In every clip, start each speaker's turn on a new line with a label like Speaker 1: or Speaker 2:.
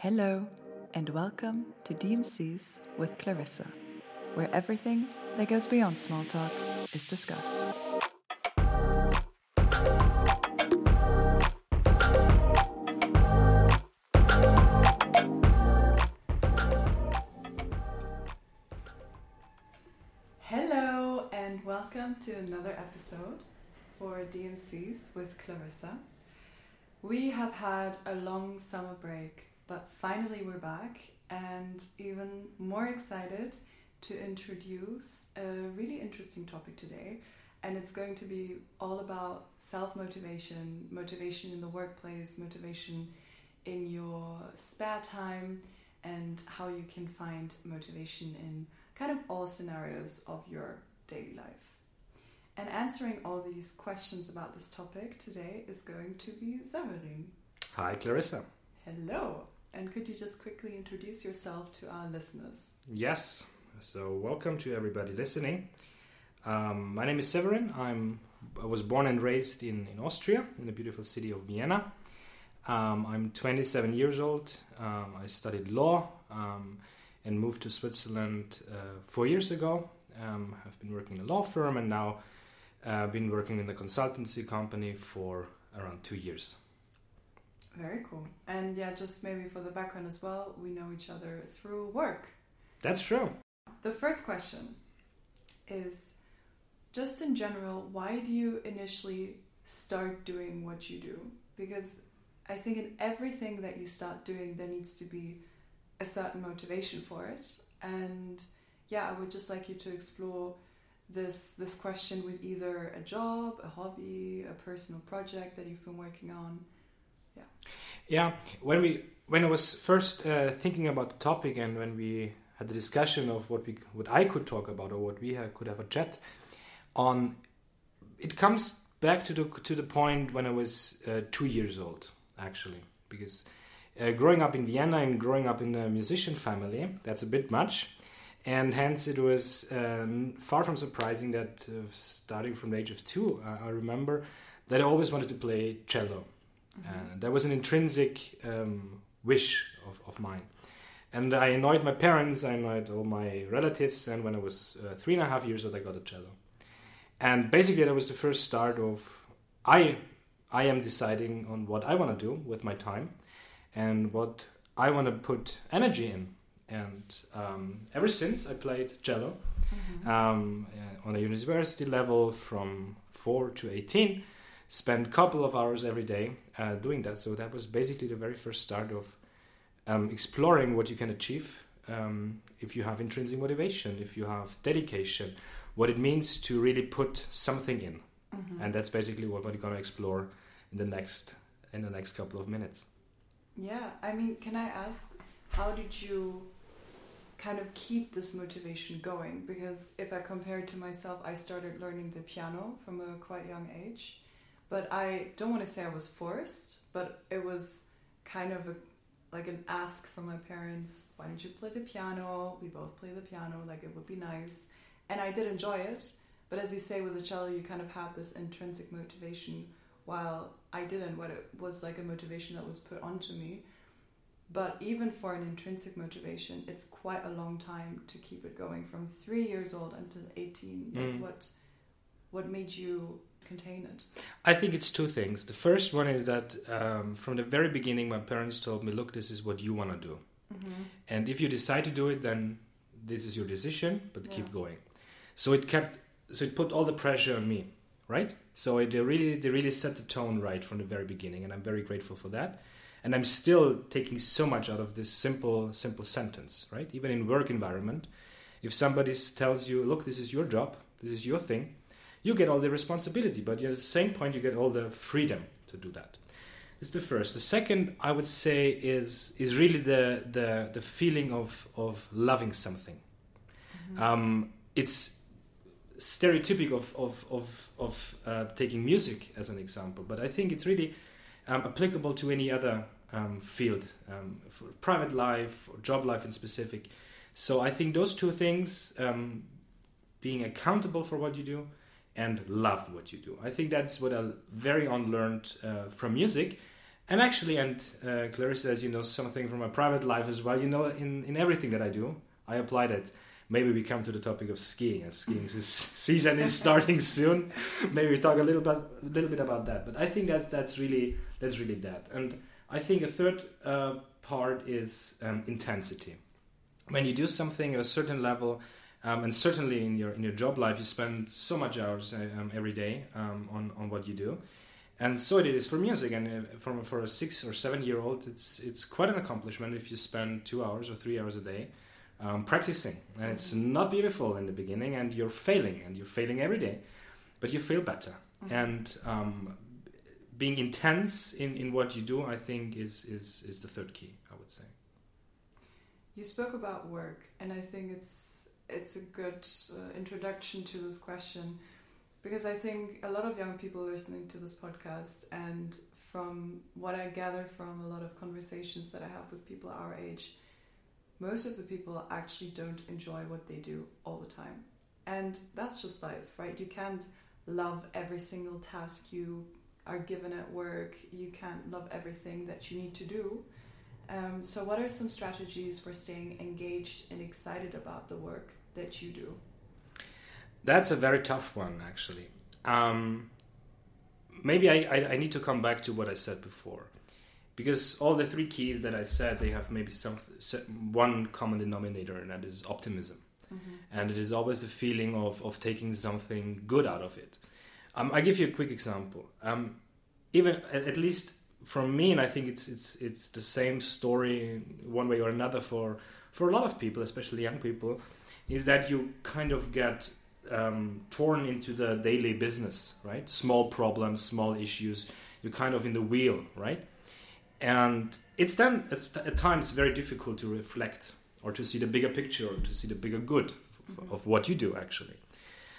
Speaker 1: Hello, and welcome to DMCs with Clarissa, where everything that goes beyond small talk is discussed. Hello, and welcome to another episode for DMCs with Clarissa. We have had a long summer break, but finally we're back and even more excited to introduce a really interesting topic today. And it's going to be all about self motivation, motivation in the workplace, motivation in your spare time, and how you can find motivation in kind of all scenarios of your daily life. And answering all these questions about this topic today is going to be Severin.
Speaker 2: Hi, Clarissa.
Speaker 1: Hello. And could you just quickly introduce yourself to our listeners?
Speaker 2: Yes. So, welcome to everybody listening. Um, my name is Severin. I'm I was born and raised in, in Austria, in the beautiful city of Vienna. Um, I'm 27 years old. Um, I studied law um, and moved to Switzerland uh, four years ago. Um, I've been working in a law firm and now uh, been working in the consultancy company for around two years.
Speaker 1: Very cool. And yeah, just maybe for the background as well, we know each other through work.
Speaker 2: That's true.
Speaker 1: The first question is just in general, why do you initially start doing what you do? Because I think in everything that you start doing, there needs to be a certain motivation for it. And yeah, I would just like you to explore this this question with either a job, a hobby, a personal project that you've been working on. Yeah.
Speaker 2: Yeah. When we when I was first uh, thinking about the topic and when we had the discussion of what we what I could talk about or what we could have a chat on, it comes back to the to the point when I was uh, two years old actually because. Uh, growing up in Vienna and growing up in a musician family, that's a bit much and hence it was um, far from surprising that uh, starting from the age of two, uh, I remember that I always wanted to play cello. Mm-hmm. And that was an intrinsic um, wish of, of mine. And I annoyed my parents, I annoyed all my relatives, and when I was uh, three and a half years old, I got a cello. And basically, that was the first start of I, I am deciding on what I want to do with my time and what I want to put energy in and um, ever since I played cello mm-hmm. um, on a university level from 4 to 18 spent a couple of hours every day uh, doing that so that was basically the very first start of um, exploring what you can achieve um, if you have intrinsic motivation if you have dedication what it means to really put something in mm-hmm. and that's basically what we're going to explore in the next in the next couple of minutes
Speaker 1: yeah i mean can i ask how did you kind of keep this motivation going because if I compare it to myself, I started learning the piano from a quite young age. But I don't want to say I was forced, but it was kind of a, like an ask from my parents why don't you play the piano? We both play the piano, like it would be nice. And I did enjoy it. But as you say, with the cello, you kind of have this intrinsic motivation while I didn't, what it was like a motivation that was put onto me. But even for an intrinsic motivation, it's quite a long time to keep it going from three years old until 18. Mm. What, what made you contain it?
Speaker 2: I think it's two things. The first one is that um, from the very beginning, my parents told me, look, this is what you want to do. Mm-hmm. And if you decide to do it, then this is your decision, but yeah. keep going. So it kept, so it put all the pressure on me, right? So it, they really, they really set the tone right from the very beginning, and I'm very grateful for that and i'm still taking so much out of this simple simple sentence right even in work environment if somebody tells you look this is your job this is your thing you get all the responsibility but at the same point you get all the freedom to do that. It's the first the second i would say is is really the the, the feeling of of loving something mm-hmm. um, it's stereotypic of of of, of uh, taking music as an example but i think it's really um, applicable to any other um, field, um, for private life or job life in specific. So I think those two things, um, being accountable for what you do and love what you do. I think that's what I very unlearned uh, from music. And actually, and uh, Clarissa, as you know something from my private life as well, you know, in, in everything that I do, I apply that. Maybe we come to the topic of skiing, as skiing season is starting soon. Maybe we talk a little bit, a little bit about that. But I think that's that's really that's really that. And I think a third uh, part is um, intensity. When you do something at a certain level, um, and certainly in your in your job life, you spend so much hours uh, um, every day um, on on what you do and so it is for music and for, for a six or seven year old it's it's quite an accomplishment if you spend two hours or three hours a day um, practicing and it's mm-hmm. not beautiful in the beginning and you're failing and you're failing every day but you feel better mm-hmm. and um, being intense in, in what you do i think is, is is the third key i would say
Speaker 1: you spoke about work and i think it's it's a good uh, introduction to this question because I think a lot of young people are listening to this podcast, and from what I gather from a lot of conversations that I have with people our age, most of the people actually don't enjoy what they do all the time. And that's just life, right? You can't love every single task you are given at work, you can't love everything that you need to do. Um, so, what are some strategies for staying engaged and excited about the work that you do?
Speaker 2: That's a very tough one, actually. Um, maybe I, I, I, need to come back to what I said before. Because all the three keys that I said, they have maybe some one common denominator, and that is optimism. Mm-hmm. And it is always the feeling of, of taking something good out of it. Um, I give you a quick example. Um, even at least from me, and I think it's it's it's the same story one way or another for for a lot of people, especially young people, is that you kind of get um, torn into the daily business, right? Small problems, small issues. You're kind of in the wheel, right? And it's then it's at times very difficult to reflect or to see the bigger picture or to see the bigger good mm-hmm. of what you do actually.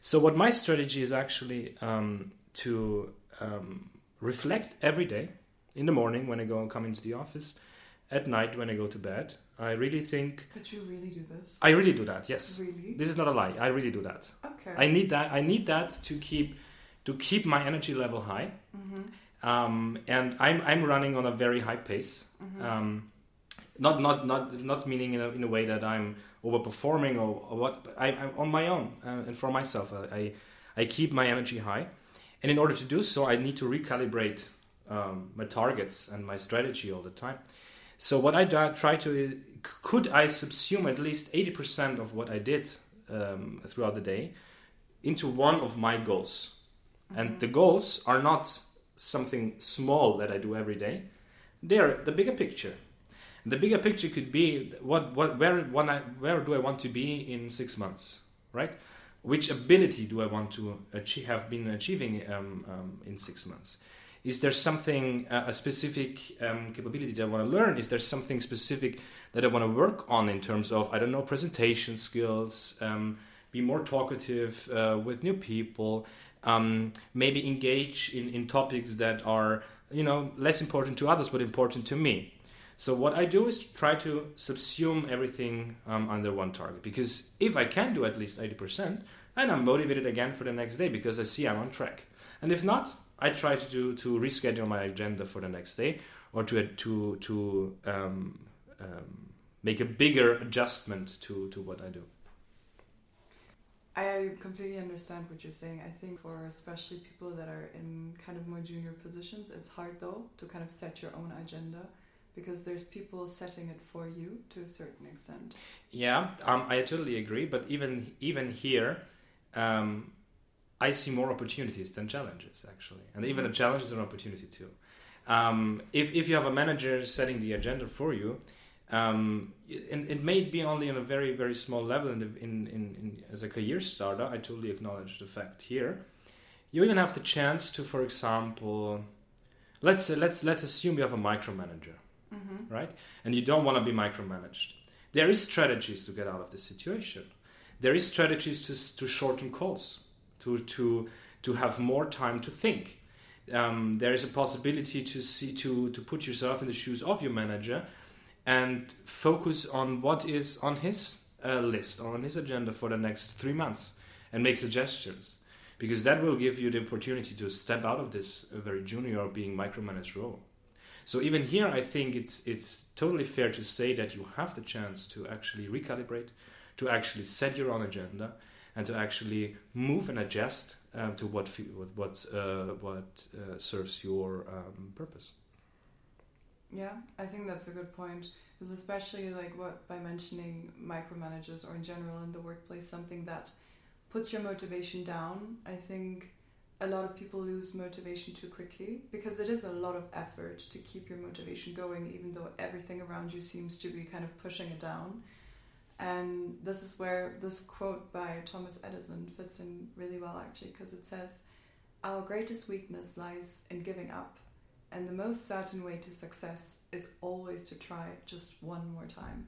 Speaker 2: So what my strategy is actually um, to um, reflect every day in the morning when I go and come into the office, at night when I go to bed, I really think.
Speaker 1: But you really do this.
Speaker 2: I really do that. Yes.
Speaker 1: Really.
Speaker 2: This is not a lie. I really do that.
Speaker 1: Okay.
Speaker 2: I need that. I need that to keep to keep my energy level high. Mm-hmm. Um, and I'm I'm running on a very high pace. Mm-hmm. Um, not not not not meaning in a, in a way that I'm overperforming or, or what. I, am on my own uh, and for myself. I I keep my energy high, and in order to do so, I need to recalibrate um, my targets and my strategy all the time. So what I try to could I subsume at least eighty percent of what I did um, throughout the day into one of my goals, mm-hmm. and the goals are not something small that I do every day. They're the bigger picture. The bigger picture could be what what where when I where do I want to be in six months, right? Which ability do I want to achieve, have been achieving um, um, in six months? Is there something uh, a specific um, capability that i want to learn? Is there something specific that i want to work on in terms of i don't know presentation skills um, be more talkative uh, with new people um, maybe engage in, in topics that are you know less important to others but important to me? So what i do is try to subsume everything um, under one target because if i can do at least 80% then i'm motivated again for the next day because i see i'm on track. And if not I try to do to reschedule my agenda for the next day or to to to um, um, make a bigger adjustment to to what I do.
Speaker 1: I completely understand what you're saying. I think for especially people that are in kind of more junior positions, it's hard though to kind of set your own agenda because there's people setting it for you to a certain extent.
Speaker 2: Yeah, um, I totally agree. But even even here, um, I see more opportunities than challenges actually, and even a challenge is an opportunity too. Um, if if you have a manager setting the agenda for you, um, and it may be only on a very very small level in, the, in, in, in, as a career starter. I totally acknowledge the fact here. You even have the chance to, for example, let's let's let's assume you have a micromanager, mm-hmm. right? And you don't want to be micromanaged. There is strategies to get out of this situation. There is strategies to to shorten calls to to to have more time to think. Um, there is a possibility to see to to put yourself in the shoes of your manager and focus on what is on his uh, list or on his agenda for the next three months and make suggestions because that will give you the opportunity to step out of this uh, very junior being micromanaged role So even here, I think it's it's totally fair to say that you have the chance to actually recalibrate, to actually set your own agenda, and to actually move and adjust um, to what what what, uh, what uh, serves your um, purpose.
Speaker 1: Yeah, I think that's a good point. Because especially like what by mentioning micromanagers or in general in the workplace, something that puts your motivation down. I think a lot of people lose motivation too quickly because it is a lot of effort to keep your motivation going, even though everything around you seems to be kind of pushing it down. And this is where this quote by Thomas Edison fits in really well, actually, because it says, Our greatest weakness lies in giving up, and the most certain way to success is always to try just one more time.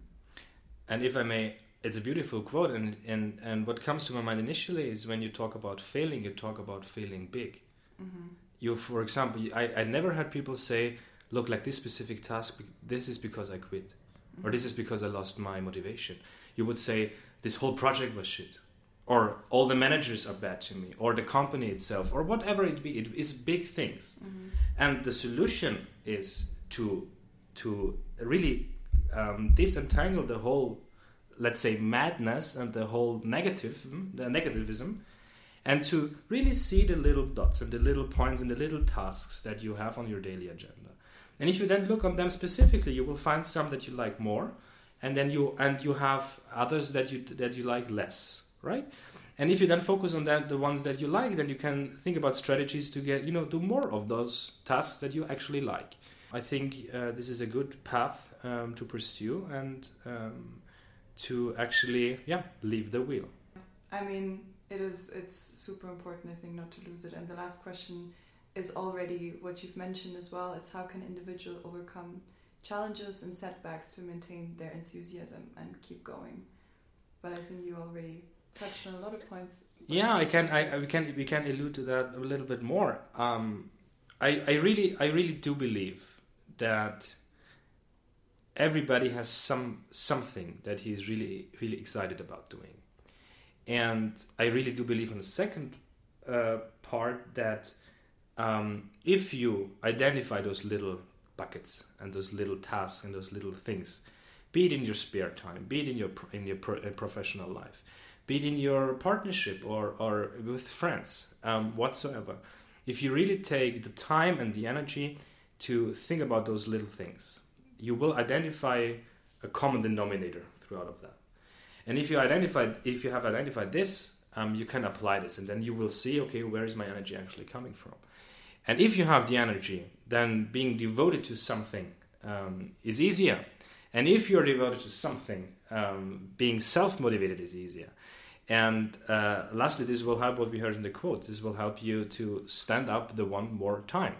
Speaker 2: And if I may, it's a beautiful quote, and, and, and what comes to my mind initially is when you talk about failing, you talk about failing big. Mm-hmm. You, for example, I, I never heard people say, Look, like this specific task, this is because I quit, mm-hmm. or this is because I lost my motivation you would say this whole project was shit or all the managers are bad to me or the company itself or whatever it be it is big things mm-hmm. and the solution is to to really um, disentangle the whole let's say madness and the whole negative the negativism and to really see the little dots and the little points and the little tasks that you have on your daily agenda and if you then look on them specifically you will find some that you like more and then you and you have others that you that you like less right? And if you then focus on that the ones that you like then you can think about strategies to get you know do more of those tasks that you actually like. I think uh, this is a good path um, to pursue and um, to actually yeah leave the wheel.
Speaker 1: I mean it is it's super important i think not to lose it. And the last question is already what you've mentioned as well. It's how can individual overcome challenges and setbacks to maintain their enthusiasm and keep going. But I think you already touched on a lot of points.
Speaker 2: Yeah, I can. I, we can. We can allude to that a little bit more. Um, I, I really, I really do believe that everybody has some something that he's really, really excited about doing, and I really do believe in the second uh, part that um, if you identify those little buckets and those little tasks and those little things. Be it in your spare time be it in your in your pro, professional life be it in your partnership or or with friends um, whatsoever. If you really take the time and the energy to think about those little things you will identify a common denominator throughout of that. And if you identify if you have identified this um, you can apply this and then you will see okay where is my energy actually coming from? And if you have the energy, then being devoted to something um, is easier. And if you're devoted to something, um, being self motivated is easier. And uh, lastly, this will help what we heard in the quote. This will help you to stand up the one more time.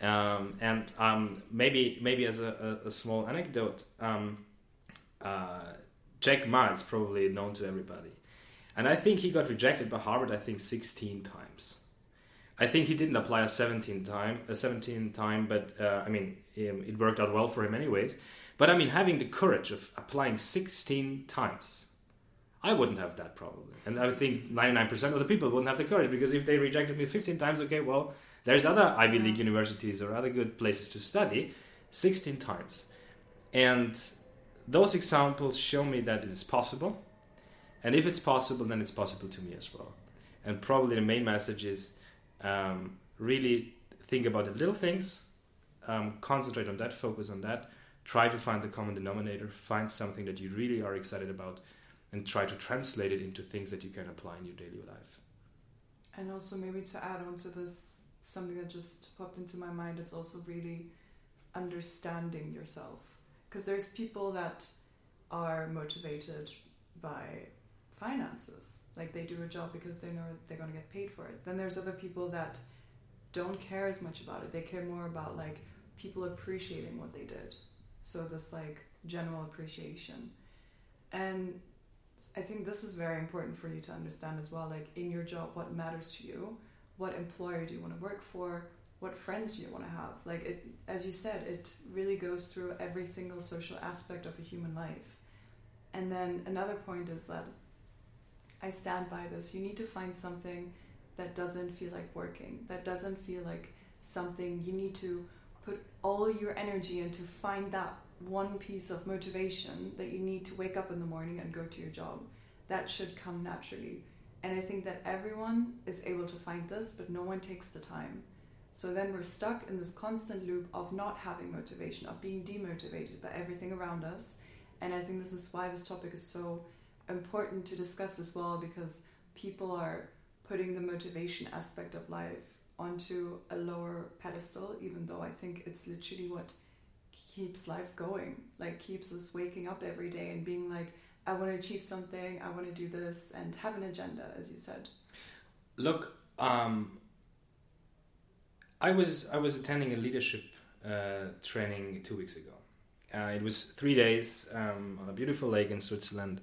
Speaker 2: Um, and um, maybe, maybe as a, a, a small anecdote, um, uh, Jack Ma is probably known to everybody, and I think he got rejected by Harvard. I think 16 times. I think he didn't apply a 17 time, a 17 time, but uh, I mean, um, it worked out well for him anyways. But I mean, having the courage of applying 16 times, I wouldn't have that probably. And I think 99% of the people wouldn't have the courage because if they rejected me 15 times, okay, well, there's other Ivy League universities or other good places to study 16 times. And those examples show me that it is possible. And if it's possible, then it's possible to me as well. And probably the main message is um, really think about the little things, um, concentrate on that, focus on that, try to find the common denominator, find something that you really are excited about, and try to translate it into things that you can apply in your daily life.
Speaker 1: And also, maybe to add on to this, something that just popped into my mind, it's also really understanding yourself. Because there's people that are motivated by finances like they do a job because they know they're going to get paid for it. Then there's other people that don't care as much about it. They care more about like people appreciating what they did. So this like general appreciation. And i think this is very important for you to understand as well like in your job what matters to you what employer do you want to work for what friends do you want to have? Like it as you said it really goes through every single social aspect of a human life. And then another point is that I stand by this. You need to find something that doesn't feel like working, that doesn't feel like something you need to put all your energy into find that one piece of motivation that you need to wake up in the morning and go to your job. That should come naturally. And I think that everyone is able to find this, but no one takes the time. So then we're stuck in this constant loop of not having motivation, of being demotivated by everything around us. And I think this is why this topic is so important to discuss as well because people are putting the motivation aspect of life onto a lower pedestal, even though I think it's literally what keeps life going, like keeps us waking up every day and being like, I want to achieve something, I want to do this, and have an agenda, as you said.
Speaker 2: Look, um, I was I was attending a leadership uh, training two weeks ago. Uh, it was three days um, on a beautiful lake in Switzerland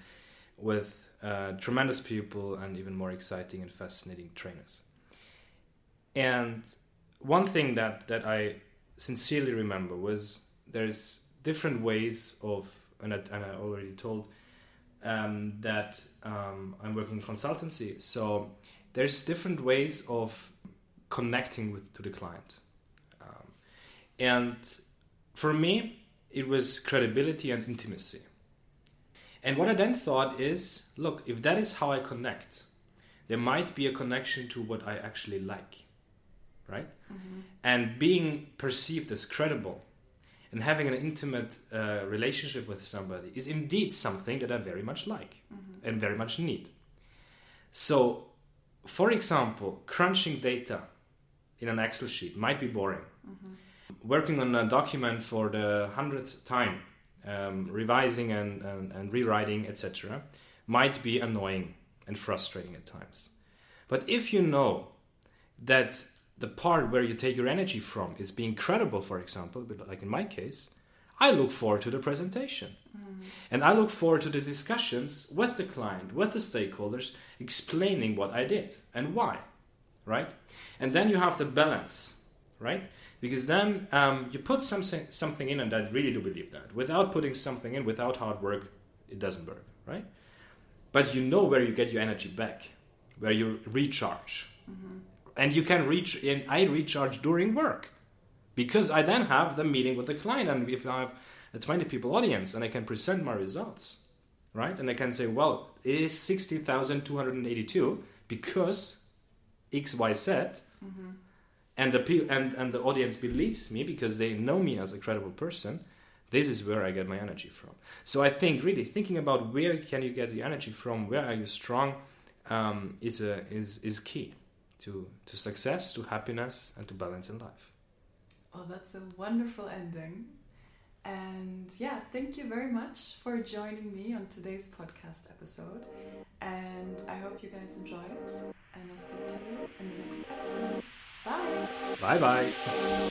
Speaker 2: with uh, tremendous people and even more exciting and fascinating trainers. And one thing that, that I sincerely remember was there's different ways of, and I, and I already told um, that um, I'm working in consultancy. So there's different ways of connecting with to the client. Um, and for me, it was credibility and intimacy. And what I then thought is look, if that is how I connect, there might be a connection to what I actually like, right? Mm-hmm. And being perceived as credible and having an intimate uh, relationship with somebody is indeed something that I very much like mm-hmm. and very much need. So, for example, crunching data in an Excel sheet might be boring. Mm-hmm. Working on a document for the hundredth time, um, revising and, and, and rewriting, etc., might be annoying and frustrating at times. But if you know that the part where you take your energy from is being credible, for example, but like in my case, I look forward to the presentation. Mm-hmm. And I look forward to the discussions with the client, with the stakeholders, explaining what I did and why, right? And then you have the balance, right? Because then um, you put something something in, and I really do believe that. Without putting something in, without hard work, it doesn't work, right? But you know where you get your energy back, where you recharge, mm-hmm. and you can reach. And I recharge during work, because I then have the meeting with the client, and if I have a twenty people audience, and I can present my results, right? And I can say, well, it is sixty thousand two hundred and eighty-two because X Y Z. Mm-hmm and the and and the audience believes me because they know me as a credible person. This is where i get my energy from. So i think really thinking about where can you get the energy from where are you strong um, is a is is key to to success to happiness and to balance in life.
Speaker 1: Oh that's a wonderful ending. And yeah thank you very much for joining me on today's podcast episode. And i hope you guys enjoy it. And i'll speak to you in the next episode Bye.
Speaker 2: Bye bye.